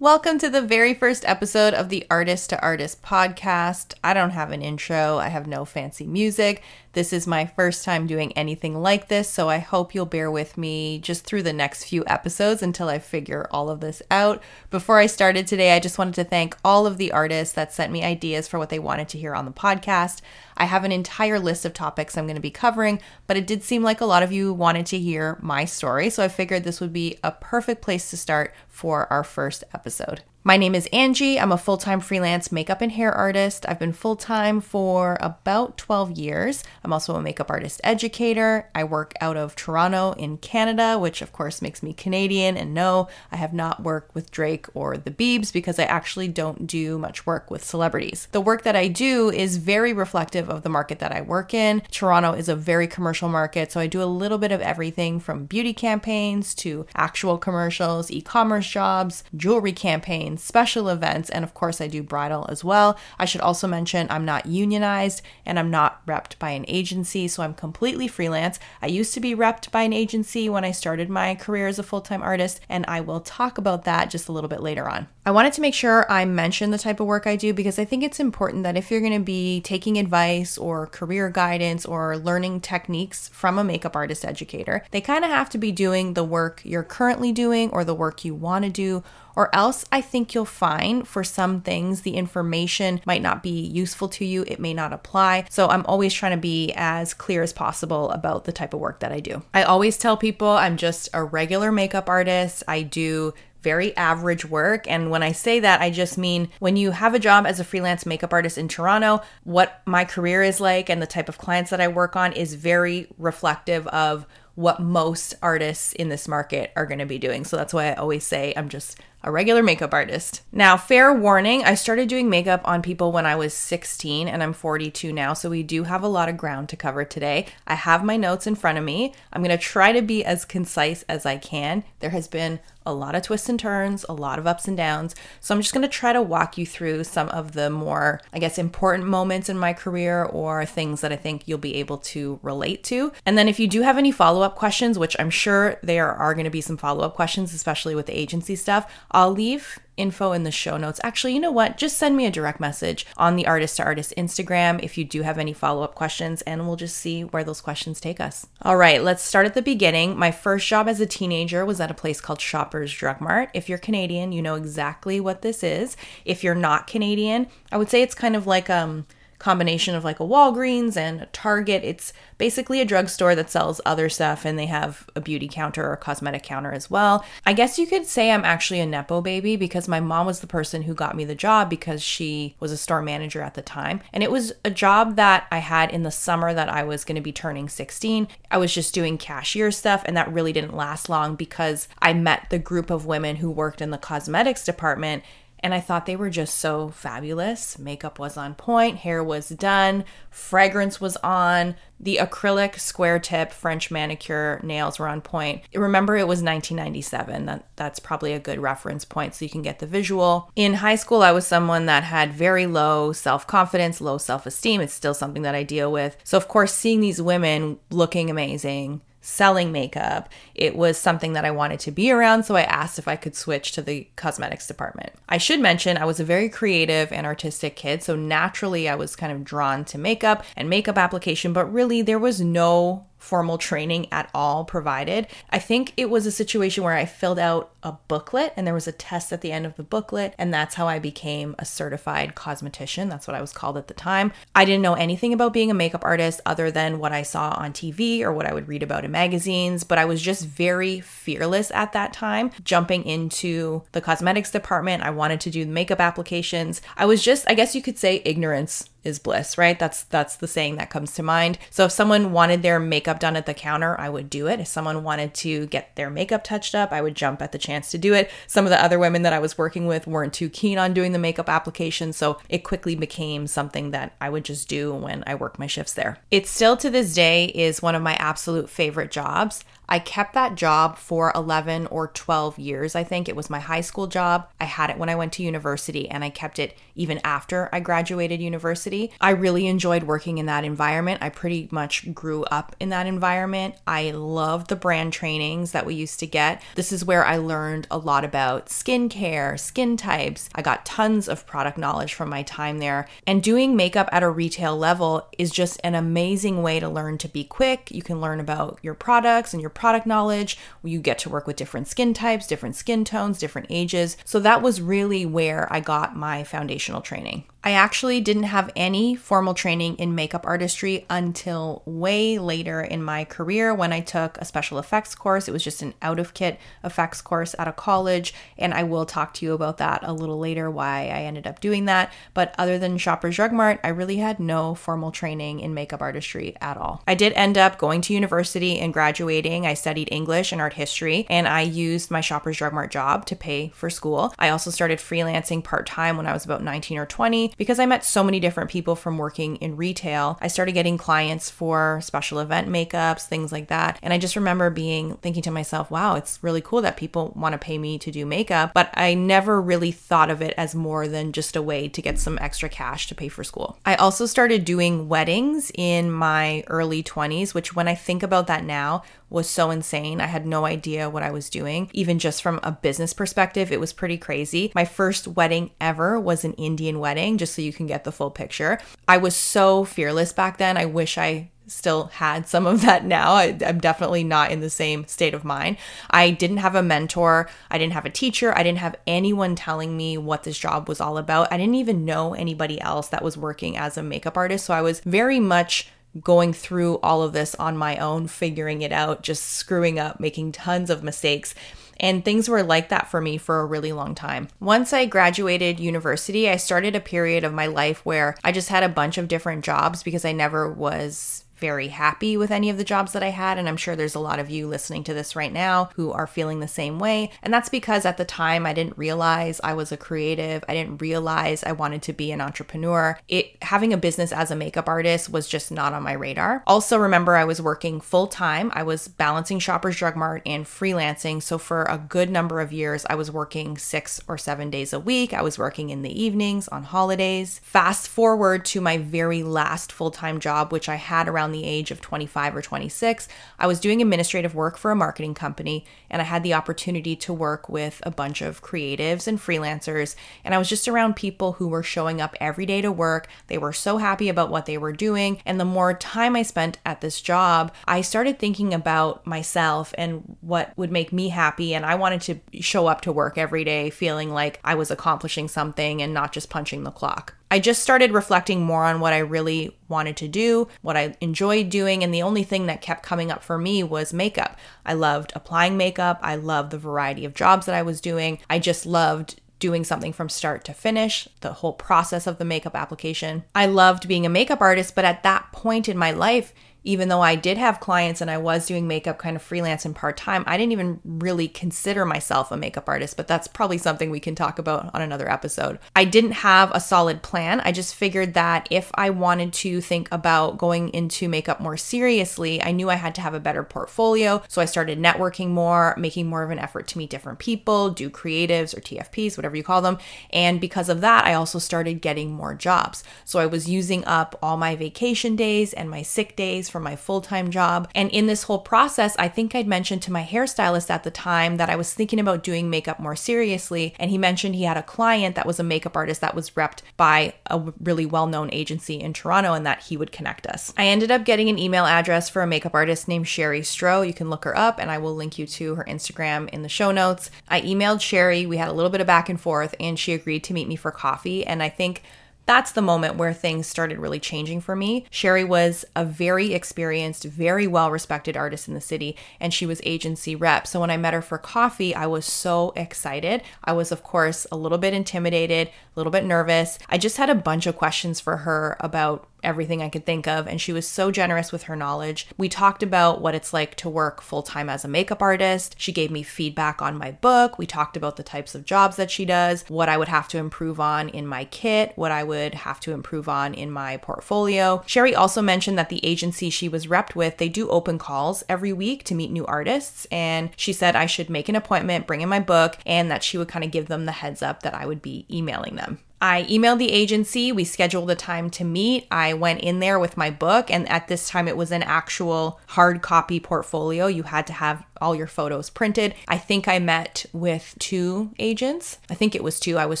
Welcome to the very first episode of the Artist to Artist podcast. I don't have an intro, I have no fancy music. This is my first time doing anything like this, so I hope you'll bear with me just through the next few episodes until I figure all of this out. Before I started today, I just wanted to thank all of the artists that sent me ideas for what they wanted to hear on the podcast. I have an entire list of topics I'm going to be covering, but it did seem like a lot of you wanted to hear my story, so I figured this would be a perfect place to start for our first episode. My name is Angie. I'm a full time freelance makeup and hair artist. I've been full time for about 12 years. I'm also a makeup artist educator. I work out of Toronto in Canada, which of course makes me Canadian. And no, I have not worked with Drake or the Biebs because I actually don't do much work with celebrities. The work that I do is very reflective of the market that I work in. Toronto is a very commercial market, so I do a little bit of everything from beauty campaigns to actual commercials, e commerce jobs, jewelry campaigns special events, and of course, I do bridal as well. I should also mention I'm not unionized and I'm not repped by an agency, so I'm completely freelance. I used to be repped by an agency when I started my career as a full time artist, and I will talk about that just a little bit later on. I wanted to make sure I mention the type of work I do because I think it's important that if you're going to be taking advice or career guidance or learning techniques from a makeup artist educator, they kind of have to be doing the work you're currently doing or the work you want to do or else I think you'll find for some things the information might not be useful to you, it may not apply. So I'm always trying to be as clear as possible about the type of work that I do. I always tell people I'm just a regular makeup artist. I do very average work. And when I say that, I just mean when you have a job as a freelance makeup artist in Toronto, what my career is like and the type of clients that I work on is very reflective of what most artists in this market are going to be doing. So that's why I always say I'm just a regular makeup artist. Now, fair warning, I started doing makeup on people when I was 16 and I'm 42 now, so we do have a lot of ground to cover today. I have my notes in front of me. I'm going to try to be as concise as I can. There has been a lot of twists and turns, a lot of ups and downs. So I'm just going to try to walk you through some of the more, I guess, important moments in my career or things that I think you'll be able to relate to. And then if you do have any follow up questions, which I'm sure there are going to be some follow up questions, especially with the agency stuff, I'll leave info in the show notes. Actually, you know what? Just send me a direct message on the Artist to Artist Instagram if you do have any follow up questions, and we'll just see where those questions take us. All right, let's start at the beginning. My first job as a teenager was at a place called Shoppers Drug Mart. If you're Canadian, you know exactly what this is. If you're not Canadian, I would say it's kind of like um combination of like a Walgreens and a Target. It's basically a drugstore that sells other stuff and they have a beauty counter or cosmetic counter as well. I guess you could say I'm actually a Nepo baby because my mom was the person who got me the job because she was a store manager at the time. And it was a job that I had in the summer that I was going to be turning 16. I was just doing cashier stuff and that really didn't last long because I met the group of women who worked in the cosmetics department and I thought they were just so fabulous. Makeup was on point, hair was done, fragrance was on, the acrylic square tip French manicure nails were on point. Remember, it was 1997. That, that's probably a good reference point so you can get the visual. In high school, I was someone that had very low self confidence, low self esteem. It's still something that I deal with. So, of course, seeing these women looking amazing, selling makeup. It was something that I wanted to be around, so I asked if I could switch to the cosmetics department. I should mention I was a very creative and artistic kid, so naturally I was kind of drawn to makeup and makeup application, but really there was no formal training at all provided. I think it was a situation where I filled out a booklet and there was a test at the end of the booklet, and that's how I became a certified cosmetician. That's what I was called at the time. I didn't know anything about being a makeup artist other than what I saw on TV or what I would read about in magazines, but I was just very fearless at that time, jumping into the cosmetics department. I wanted to do makeup applications. I was just, I guess you could say, ignorance is bliss, right? That's that's the saying that comes to mind. So if someone wanted their makeup done at the counter, I would do it. If someone wanted to get their makeup touched up, I would jump at the chance to do it. Some of the other women that I was working with weren't too keen on doing the makeup application, so it quickly became something that I would just do when I work my shifts there. It still to this day is one of my absolute favorite jobs. I kept that job for 11 or 12 years, I think. It was my high school job. I had it when I went to university and I kept it even after I graduated university. I really enjoyed working in that environment. I pretty much grew up in that environment. I loved the brand trainings that we used to get. This is where I learned a lot about skincare, skin types. I got tons of product knowledge from my time there. And doing makeup at a retail level is just an amazing way to learn to be quick. You can learn about your products and your product knowledge. You get to work with different skin types, different skin tones, different ages. So that was really where I got my foundational training. I actually didn't have any formal training in makeup artistry until way later in my career when I took a special effects course. It was just an out of kit effects course at a college, and I will talk to you about that a little later why I ended up doing that. But other than Shoppers Drug Mart, I really had no formal training in makeup artistry at all. I did end up going to university and graduating. I studied English and art history, and I used my Shoppers Drug Mart job to pay for school. I also started freelancing part time when I was about 19 or 20 because I met so many different people from working in retail, I started getting clients for special event makeups, things like that. And I just remember being thinking to myself, wow, it's really cool that people want to pay me to do makeup. But I never really thought of it as more than just a way to get some extra cash to pay for school. I also started doing weddings in my early 20s, which when I think about that now, was so insane. I had no idea what I was doing. Even just from a business perspective, it was pretty crazy. My first wedding ever was an Indian wedding, just so you can get the full picture. I was so fearless back then. I wish I still had some of that now. I, am definitely not in the same state of mind. I didn't have a mentor. I didn't have a teacher. I didn't have anyone telling me what this job was all about. I didn't even know anybody else that was working as a makeup artist. So I was very much going through all of this on my own, figuring it out, just screwing up, making tons of mistakes. And things were like that for me for a really long time. Once I graduated university, I started a period of my life where I just had a bunch of different jobs because I never was very happy with any of the jobs that I had. And I'm sure there's a lot of you listening to this right now who are feeling the same way. And that's because at the time I didn't realize I was a creative. I didn't realize I wanted to be an entrepreneur. It having a business as a makeup artist was just not on my radar. Also, remember I was working full time. I was balancing Shoppers Drug Mart and freelancing. So for a good number of years, I was working six or seven days a week. I was working in the evenings on holidays. Fast forward to my very last full time job, which I had around around the age of 25 or 26, I was doing administrative work for a marketing company and I had the opportunity to work with a bunch of creatives and freelancers. And I was just around people who were showing up every day to work. They were so happy about what they were doing. And the more time I spent at this job, I started thinking about myself and what would make me happy. And I wanted to show up to work every day feeling like I was accomplishing something and not just punching the clock. I just started reflecting more on what I really wanted to do, what I enjoyed doing, and the only thing that kept coming up for me was makeup. I loved applying makeup, I loved the variety of jobs that I was doing. I just loved doing something from start to finish, the whole process of the makeup application. I loved being a makeup artist, but at that point in my life, even though I did have clients and I was doing makeup kind of freelance and part time, I didn't even really consider myself a makeup artist, but that's probably something we can talk about on another episode. I didn't have a solid plan. I just figured that if I wanted to think about going into makeup more seriously, I knew I had to have a better portfolio. So I started networking more, making more of an effort to meet different people, do creatives or TFPs, whatever you call them. And because of that, I also started getting more jobs. So I was using up all my vacation days and my sick days from my full time job. And in this whole process, I think I'd mentioned to my hairstylist at the time that I was thinking about doing makeup more seriously. And he mentioned he had a client that was a makeup artist that was repped by a really well known agency in Toronto and that he would connect us. I ended up getting an email address for a makeup artist named Sheri Stroh. You can look her up and I will link you to her Instagram in the show notes. I emailed Sheri, we had a little bit of back and forth, and she agreed to meet me for coffee. And I think that's the moment where things started really changing for me. Sheri was a very experienced, very well respected artist in the city, and she was agency rep. So when I met her for coffee, I was so excited. I was, of course, a little bit intimidated, a little bit nervous. I just had a bunch of questions for her about everything I could think of. And she was so generous with her knowledge. We talked about what it's like to work full time as a makeup artist. She gave me feedback on my book. We talked about the types of jobs that she does, what I would have to improve on in my kit, what I would have to improve on in my portfolio. Sheri also mentioned that the agency she was repped with, they do open calls every week to meet new artists. And she said I should make an appointment, bring in my book, and that she would kind of give them the heads up that I would be emailing them. I emailed the agency. We scheduled a time to meet. I went in there with my book, and at this time, it was an actual hard copy portfolio. You had to have all your photos printed. I think I met with two agents. I think it was two. I was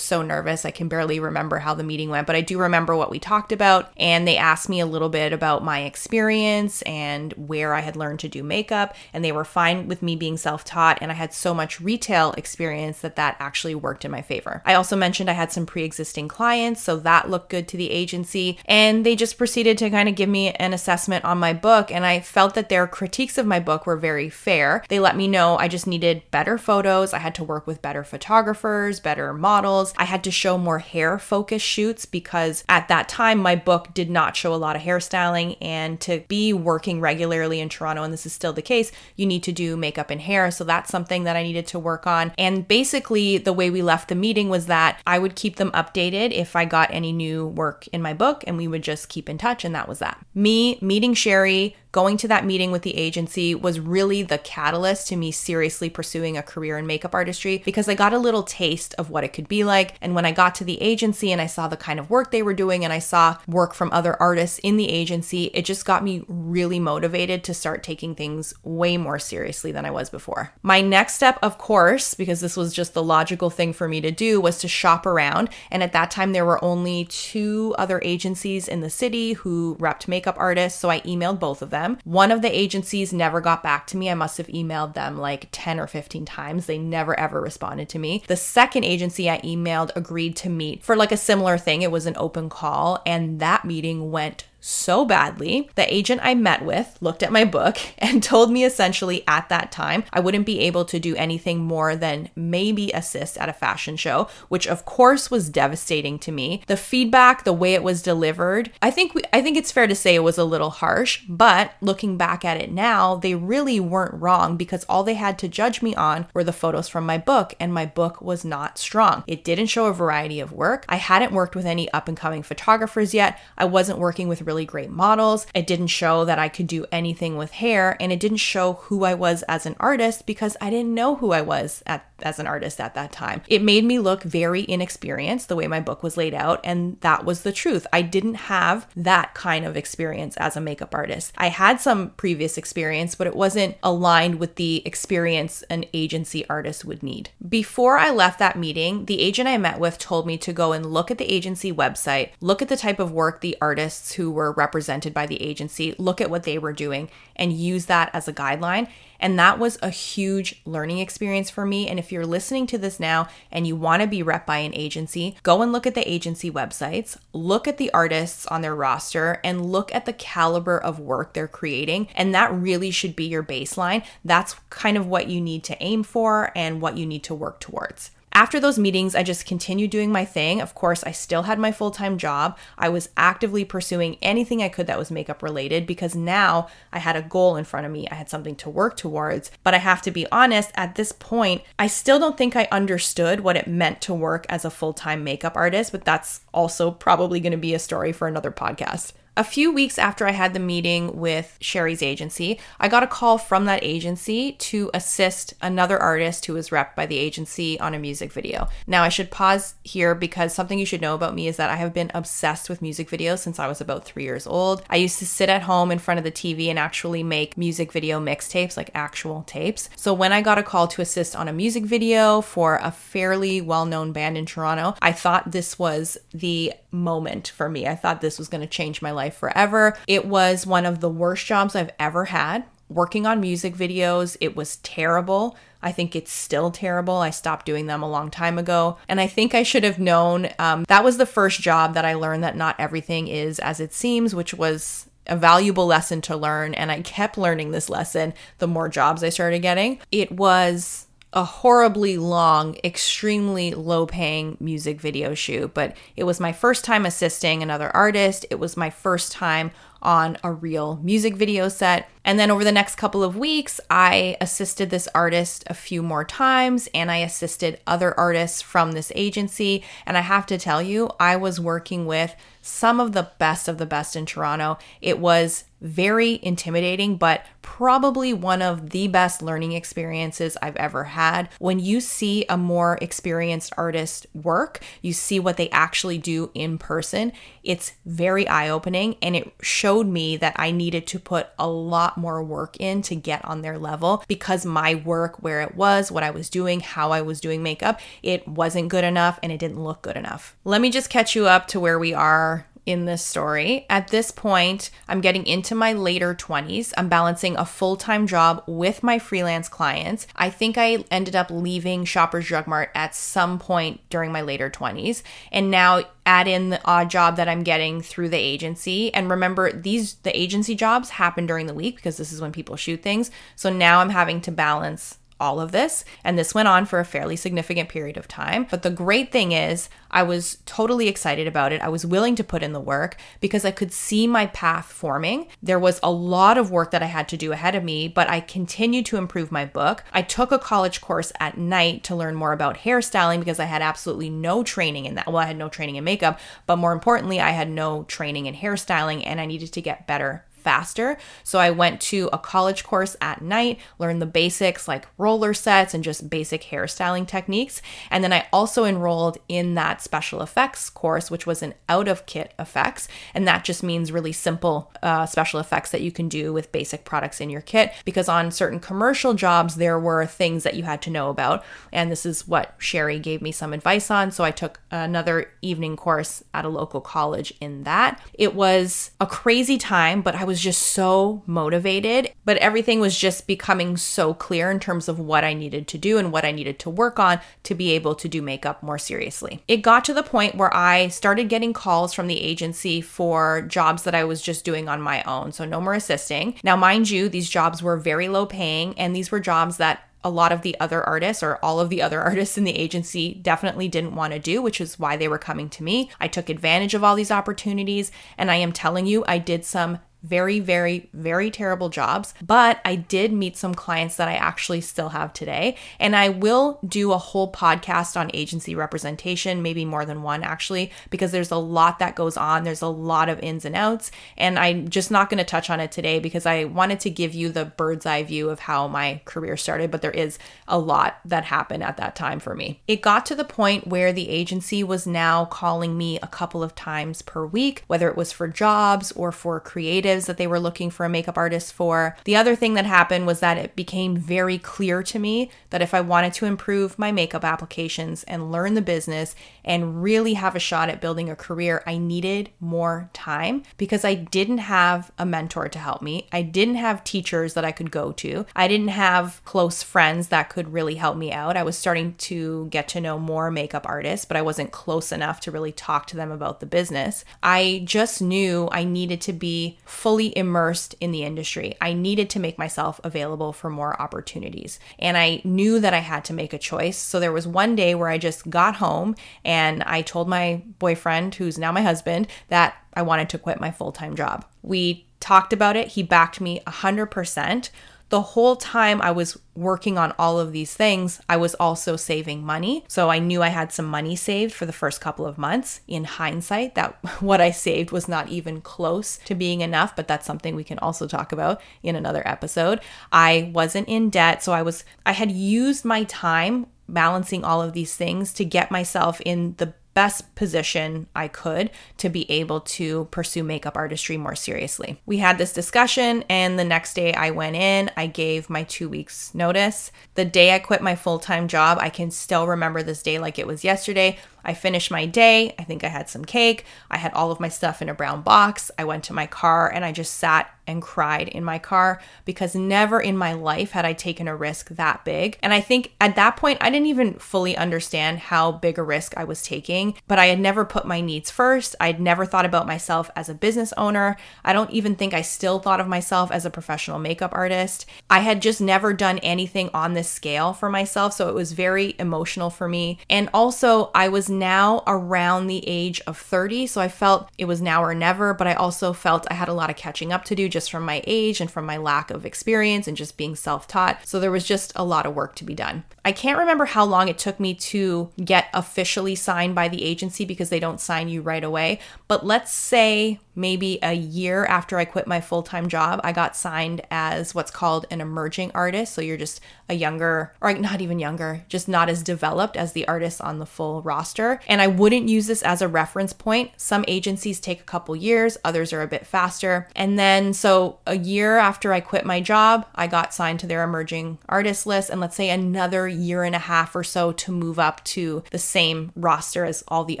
so nervous. I can barely remember how the meeting went, but I do remember what we talked about. And they asked me a little bit about my experience and where I had learned to do makeup. And they were fine with me being self taught. And I had so much retail experience that that actually worked in my favor. I also mentioned I had some pre existing clients, so that looked good to the agency. And they just proceeded to kind of give me an assessment on my book, and I felt that their critiques of my book were very fair. They let me know I just needed better photos, I had to work with better photographers, better models, I had to show more hair focused shoots because at that time my book did not show a lot of hairstyling, and to be working regularly in Toronto, and this is still the case, you need to do makeup and hair. So that's something that I needed to work on. And basically, the way we left the meeting was that I would keep them updated if I got any new work in my book, and we would just keep in touch. And that was that. Me meeting Sheri, going to that meeting with the agency was really the catalyst to me seriously pursuing a career in makeup artistry because I got a little taste of what it could be like. And when I got to the agency and I saw the kind of work they were doing and I saw work from other artists in the agency, it just got me really motivated to start taking things way more seriously than I was before. My next step, of course, because this was just the logical thing for me to do, was to shop around. And at that time, there were only two other agencies in the city who repped makeup artists. So I emailed both of them them. One of the agencies never got back to me. I must have emailed them like 10 or 15 times. They never ever responded to me. The second agency I emailed agreed to meet for like a similar thing. It was an open call, and that meeting went so badly, the agent I met with looked at my book and told me essentially at that time I wouldn't be able to do anything more than maybe assist at a fashion show, which of course was devastating to me. The feedback, the way it was delivered, I think we, I think it's fair to say it was a little harsh, but looking back at it now, they really weren't wrong because all they had to judge me on were the photos from my book and my book was not strong. It didn't show a variety of work. I hadn't worked with any up and coming photographers yet. I wasn't working with really great models. It didn't show that I could do anything with hair, and it didn't show who I was as an artist because I didn't know who I was at, as an artist at that time. It made me look very inexperienced the way my book was laid out, and that was the truth. I didn't have that kind of experience as a makeup artist. I had some previous experience, but it wasn't aligned with the experience an agency artist would need. Before I left that meeting, the agent I met with told me to go and look at the agency website, look at the type of work the artists who were represented by the agency, look at what they were doing, and use that as a guideline. And that was a huge learning experience for me. And if you're listening to this now and you want to be rep by an agency, go and look at the agency websites, look at the artists on their roster, and look at the caliber of work they're creating. And that really should be your baseline. That's kind of what you need to aim for and what you need to work towards. After those meetings, I just continued doing my thing. Of course, I still had my full time job. I was actively pursuing anything I could that was makeup related because now I had a goal in front of me. I had something to work towards. But I have to be honest, at this point, I still don't think I understood what it meant to work as a full time makeup artist, but that's also probably going to be a story for another podcast. A few weeks after I had the meeting with Sheri's agency, I got a call from that agency to assist another artist who was repped by the agency on a music video. Now, I should pause here because something you should know about me is that I have been obsessed with music videos since I was about three years old. I used to sit at home in front of the TV and actually make music video mixtapes, like actual tapes. So when I got a call to assist on a music video for a fairly well known band in Toronto, I thought this was the moment for me. I thought this was going to change my life life forever. It was one of the worst jobs I've ever had. Working on music videos, it was terrible. I think it's still terrible. I stopped doing them a long time ago. And I think I should have known um, that was the first job that I learned that not everything is as it seems, which was a valuable lesson to learn. And I kept learning this lesson the more jobs I started getting. It was a horribly long, extremely low paying music video shoot, but it was my first time assisting another artist. It was my first time on a real music video set. And then over the next couple of weeks, I assisted this artist a few more times and I assisted other artists from this agency. And I have to tell you, I was working with some of the best of the best in Toronto. It was very intimidating, but probably one of the best learning experiences I've ever had. When you see a more experienced artist work, you see what they actually do in person. It's very eye opening and it showed me that I needed to put a lot more work in to get on their level because my work, where it was, what I was doing, how I was doing makeup, it wasn't good enough and it didn't look good enough. Let me just catch you up to where we are in this story. At this point, I'm getting into my later 20s. I'm balancing a full time job with my freelance clients. I think I ended up leaving Shoppers Drug Mart at some point during my later 20s. And now add in the odd job that I'm getting through the agency. And remember, these the agency jobs happen during the week because this is when people shoot things. So now I'm having to balance all of this. And this went on for a fairly significant period of time. But the great thing is, I was totally excited about it. I was willing to put in the work because I could see my path forming. There was a lot of work that I had to do ahead of me, but I continued to improve my book. I took a college course at night to learn more about hairstyling because I had absolutely no training in that. Well, I had no training in makeup, but more importantly, I had no training in hairstyling and I needed to get better faster. So I went to a college course at night, learned the basics like roller sets and just basic hairstyling techniques. And then I also enrolled in that special effects course, which was an out of kit effects. And that just means really simple uh, special effects that you can do with basic products in your kit. Because on certain commercial jobs, there were things that you had to know about. And this is what Sheri gave me some advice on. So I took another evening course at a local college in that. It was a crazy time, but I was was just so motivated, but everything was just becoming so clear in terms of what I needed to do and what I needed to work on to be able to do makeup more seriously. It got to the point where I started getting calls from the agency for jobs that I was just doing on my own. So, no more assisting. Now, mind you, these jobs were very low paying, and these were jobs that a lot of the other artists or all of the other artists in the agency definitely didn't want to do, which is why they were coming to me. I took advantage of all these opportunities, and I am telling you, I did some very, very, very terrible jobs. But I did meet some clients that I actually still have today. And I will do a whole podcast on agency representation, maybe more than one actually, because there's a lot that goes on. There's a lot of ins and outs. And I'm just not going to touch on it today because I wanted to give you the bird's eye view of how my career started. But there is a lot that happened at that time for me. It got to the point where the agency was now calling me a couple of times per week, whether it was for jobs or for creative creatives that they were looking for a makeup artist for. The other thing that happened was that it became very clear to me that if I wanted to improve my makeup applications and learn the business and really have a shot at building a career, I needed more time because I didn't have a mentor to help me. I didn't have teachers that I could go to. I didn't have close friends that could really help me out. I was starting to get to know more makeup artists, but I wasn't close enough to really talk to them about the business. I just knew I needed to be fully immersed in the industry. I needed to make myself available for more opportunities. And I knew that I had to make a choice. So there was one day where I just got home and I told my boyfriend, who's now my husband, that I wanted to quit my full time job. We talked about it. He backed me 100% the whole time I was working on all of these things, I was also saving money. So I knew I had some money saved for the first couple of months. In hindsight, that what I saved was not even close to being enough, but that's something we can also talk about in another episode. I wasn't in debt, so I was I had used my time balancing all of these things to get myself in the best position I could to be able to pursue makeup artistry more seriously. We had this discussion, and the next day I went in, I gave my two weeks' notice. The day I quit my full time job, I can still remember this day like it was yesterday. I finished my day. I think I had some cake. I had all of my stuff in a brown box. I went to my car and I just sat and cried in my car because never in my life had I taken a risk that big. And I think at that point, I didn't even fully understand how big a risk I was taking, but I had never put my needs first. I'd never thought about myself as a business owner. I don't even think I still thought of myself as a professional makeup artist. I had just never done anything on this scale for myself. So it was very emotional for me. And also, I was now around the age of 30. So I felt it was now or never, but I also felt I had a lot of catching up to do just from my age and from my lack of experience and just being self taught. So there was just a lot of work to be done. I can't remember how long it took me to get officially signed by the agency because they don't sign you right away. But let's say maybe a year after I quit my full time job, I got signed as what's called an emerging artist. So you're just a younger, or not even younger, just not as developed as the artists on the full roster. And I wouldn't use this as a reference point. Some agencies take a couple years, others are a bit faster. And then, so a year after I quit my job, I got signed to their emerging artist list. And let's say another year and a half or so to move up to the same roster as all the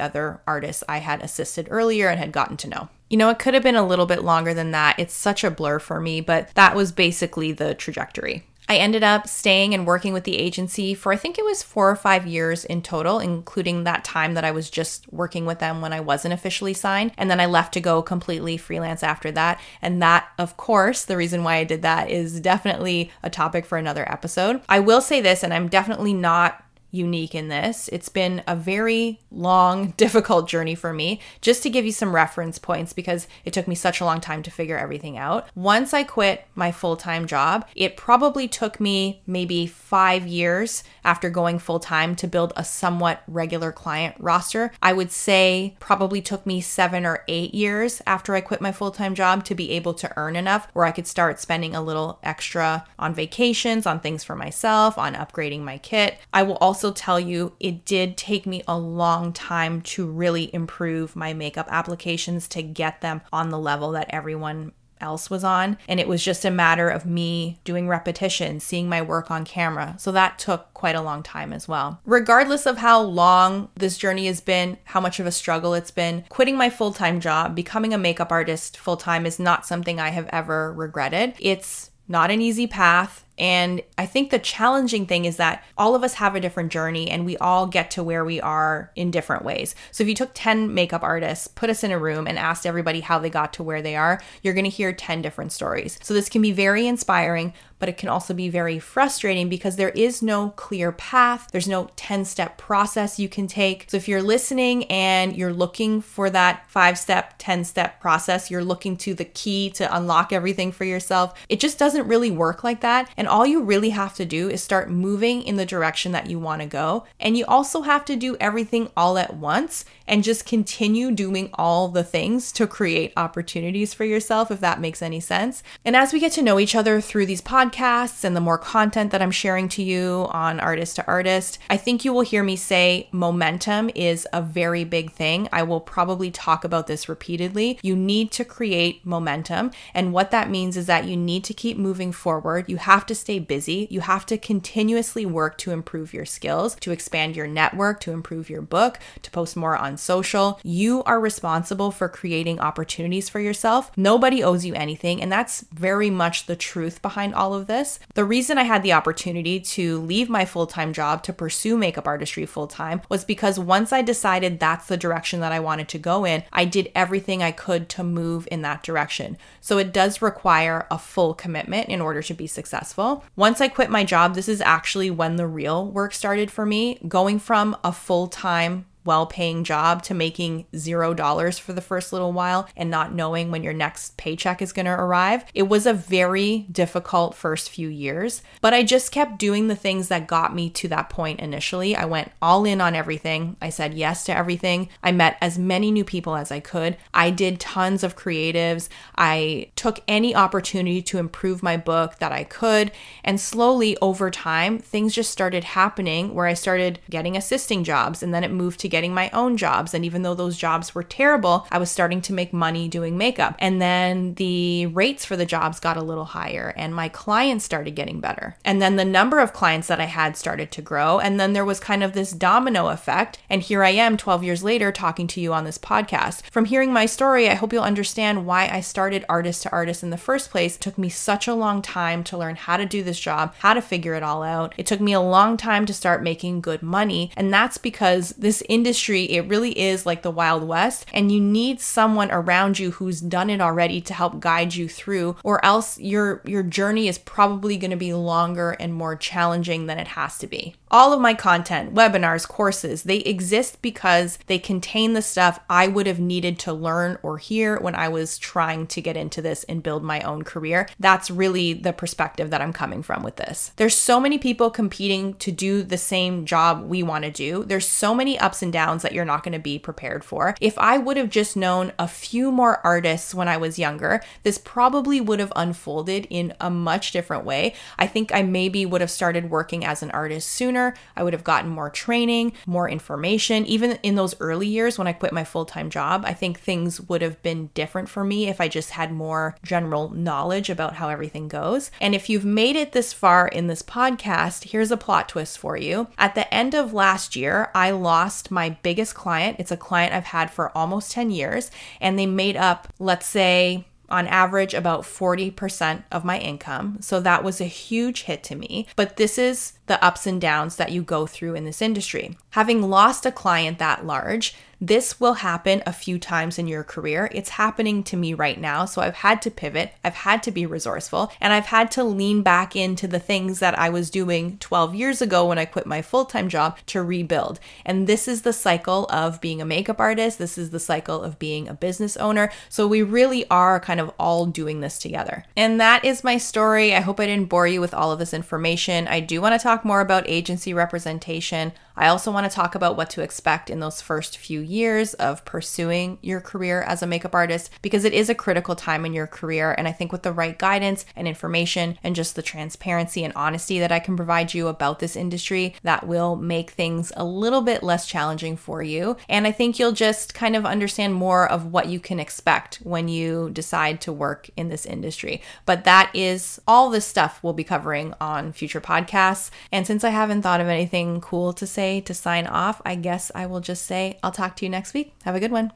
other artists I had assisted earlier and had gotten to know. You know, it could have been a little bit longer than that. It's such a blur for me, but that was basically the trajectory. I ended up staying and working with the agency for I think it was four or five years in total, including that time that I was just working with them when I wasn't officially signed. And then I left to go completely freelance after that. And that, of course, the reason why I did that is definitely a topic for another episode. I will say this, and I'm definitely not unique in this. It's been a very long, difficult journey for me. Just to give you some reference points, because it took me such a long time to figure everything out. Once I quit my full time job, it probably took me maybe five years after going full time to build a somewhat regular client roster. I would say probably took me seven or eight years after I quit my full time job to be able to earn enough where I could start spending a little extra on vacations, on things for myself, on upgrading my kit. I will also tell you it did take me a long time to really improve my makeup applications to get them on the level that everyone else was on. And it was just a matter of me doing repetition, seeing my work on camera. So that took quite a long time as well. Regardless of how long this journey has been, how much of a struggle it's been, quitting my full time job, becoming a makeup artist full time is not something I have ever regretted. It's not an easy path. And I think the challenging thing is that all of us have a different journey and we all get to where we are in different ways. So if you took 10 makeup artists, put us in a room and asked everybody how they got to where they are, you're going to hear 10 different stories. So this can be very inspiring, but it can also be very frustrating because there is no clear path. There's no 10 step process you can take. So if you're listening and you're looking for that five step, 10 step process, you're looking to the key to unlock everything for yourself, it just doesn't really work like that. And all you really have to do is start moving in the direction that you want to go. And you also have to do everything all at once and just continue doing all the things to create opportunities for yourself, if that makes any sense. And as we get to know each other through these podcasts and the more content that I'm sharing to you on Artist to Artist, I think you will hear me say momentum is a very big thing. I will probably talk about this repeatedly. You need to create momentum. And what that means is that you need to keep moving forward. You have to stay busy. You have to continuously work to improve your skills, to expand your network, to improve your book, to post more on social. You are responsible for creating opportunities for yourself. Nobody owes you anything. And that's very much the truth behind all of this. The reason I had the opportunity to leave my full time job to pursue makeup artistry full time was because once I decided that's the direction that I wanted to go in, I did everything I could to move in that direction. So it does require a full commitment in order to be successful. Once I quit my job, this is actually when the real work started for me. Going from a full time well paying job to making zero dollars for the first little while and not knowing when your next paycheck is going to arrive. It was a very difficult first few years, but I just kept doing the things that got me to that point initially. I went all in on everything. I said yes to everything. I met as many new people as I could. I did tons of creatives. I took any opportunity to improve my book that I could. And slowly over time, things just started happening where I started getting assisting jobs and then it moved to getting my own jobs. And even though those jobs were terrible, I was starting to make money doing makeup. And then the rates for the jobs got a little higher and my clients started getting better. And then the number of clients that I had started to grow. And then there was kind of this domino effect. And here I am 12 years later talking to you on this podcast. From hearing my story, I hope you'll understand why I started Artist to Artist in the first place. It took me such a long time to learn how to do this job, how to figure it all out. It took me a long time to start making good money. And that's because this industry, it really is like the Wild West. And you need someone around you who's done it already to help guide you through, or else your your journey is probably going to be longer and more challenging than it has to be. All of my content, webinars, courses, they exist because they contain the stuff I would have needed to learn or hear when I was trying to get into this and build my own career. That's really the perspective that I'm coming from with this. There's so many people competing to do the same job we want to do. There's so many ups and downs that you're not going to be prepared for. If I would have just known a few more artists when I was younger, this probably would have unfolded in a much different way. I think I maybe would have started working as an artist sooner sooner. I would have gotten more training, more information. Even in those early years when I quit my full time job, I think things would have been different for me if I just had more general knowledge about how everything goes. And if you've made it this far in this podcast, here's a plot twist for you. At the end of last year, I lost my biggest client. It's a client I've had for almost 10 years, and they made up, let's say, on average about 40% of my income. So that was a huge hit to me. But this is the ups and downs that you go through in this industry. Having lost a client that large, this will happen a few times in your career. It's happening to me right now. So I've had to pivot, I've had to be resourceful, and I've had to lean back into the things that I was doing 12 years ago when I quit my full time job to rebuild. And this is the cycle of being a makeup artist. This is the cycle of being a business owner. So we really are kind of all doing this together. And that is my story. I hope I didn't bore you with all of this information. I do want to talk more about agency representation. I also want to talk about what to expect in those first few years of pursuing your career as a makeup artist because it is a critical time in your career. And I think with the right guidance and information and just the transparency and honesty that I can provide you about this industry, that will make things a little bit less challenging for you. And I think you'll just kind of understand more of what you can expect when you decide to work in this industry. But that is all this stuff we'll be covering on future podcasts. And since I haven't thought of anything cool to say, to sign off, I guess I will just say I'll talk to you next week. Have a good one.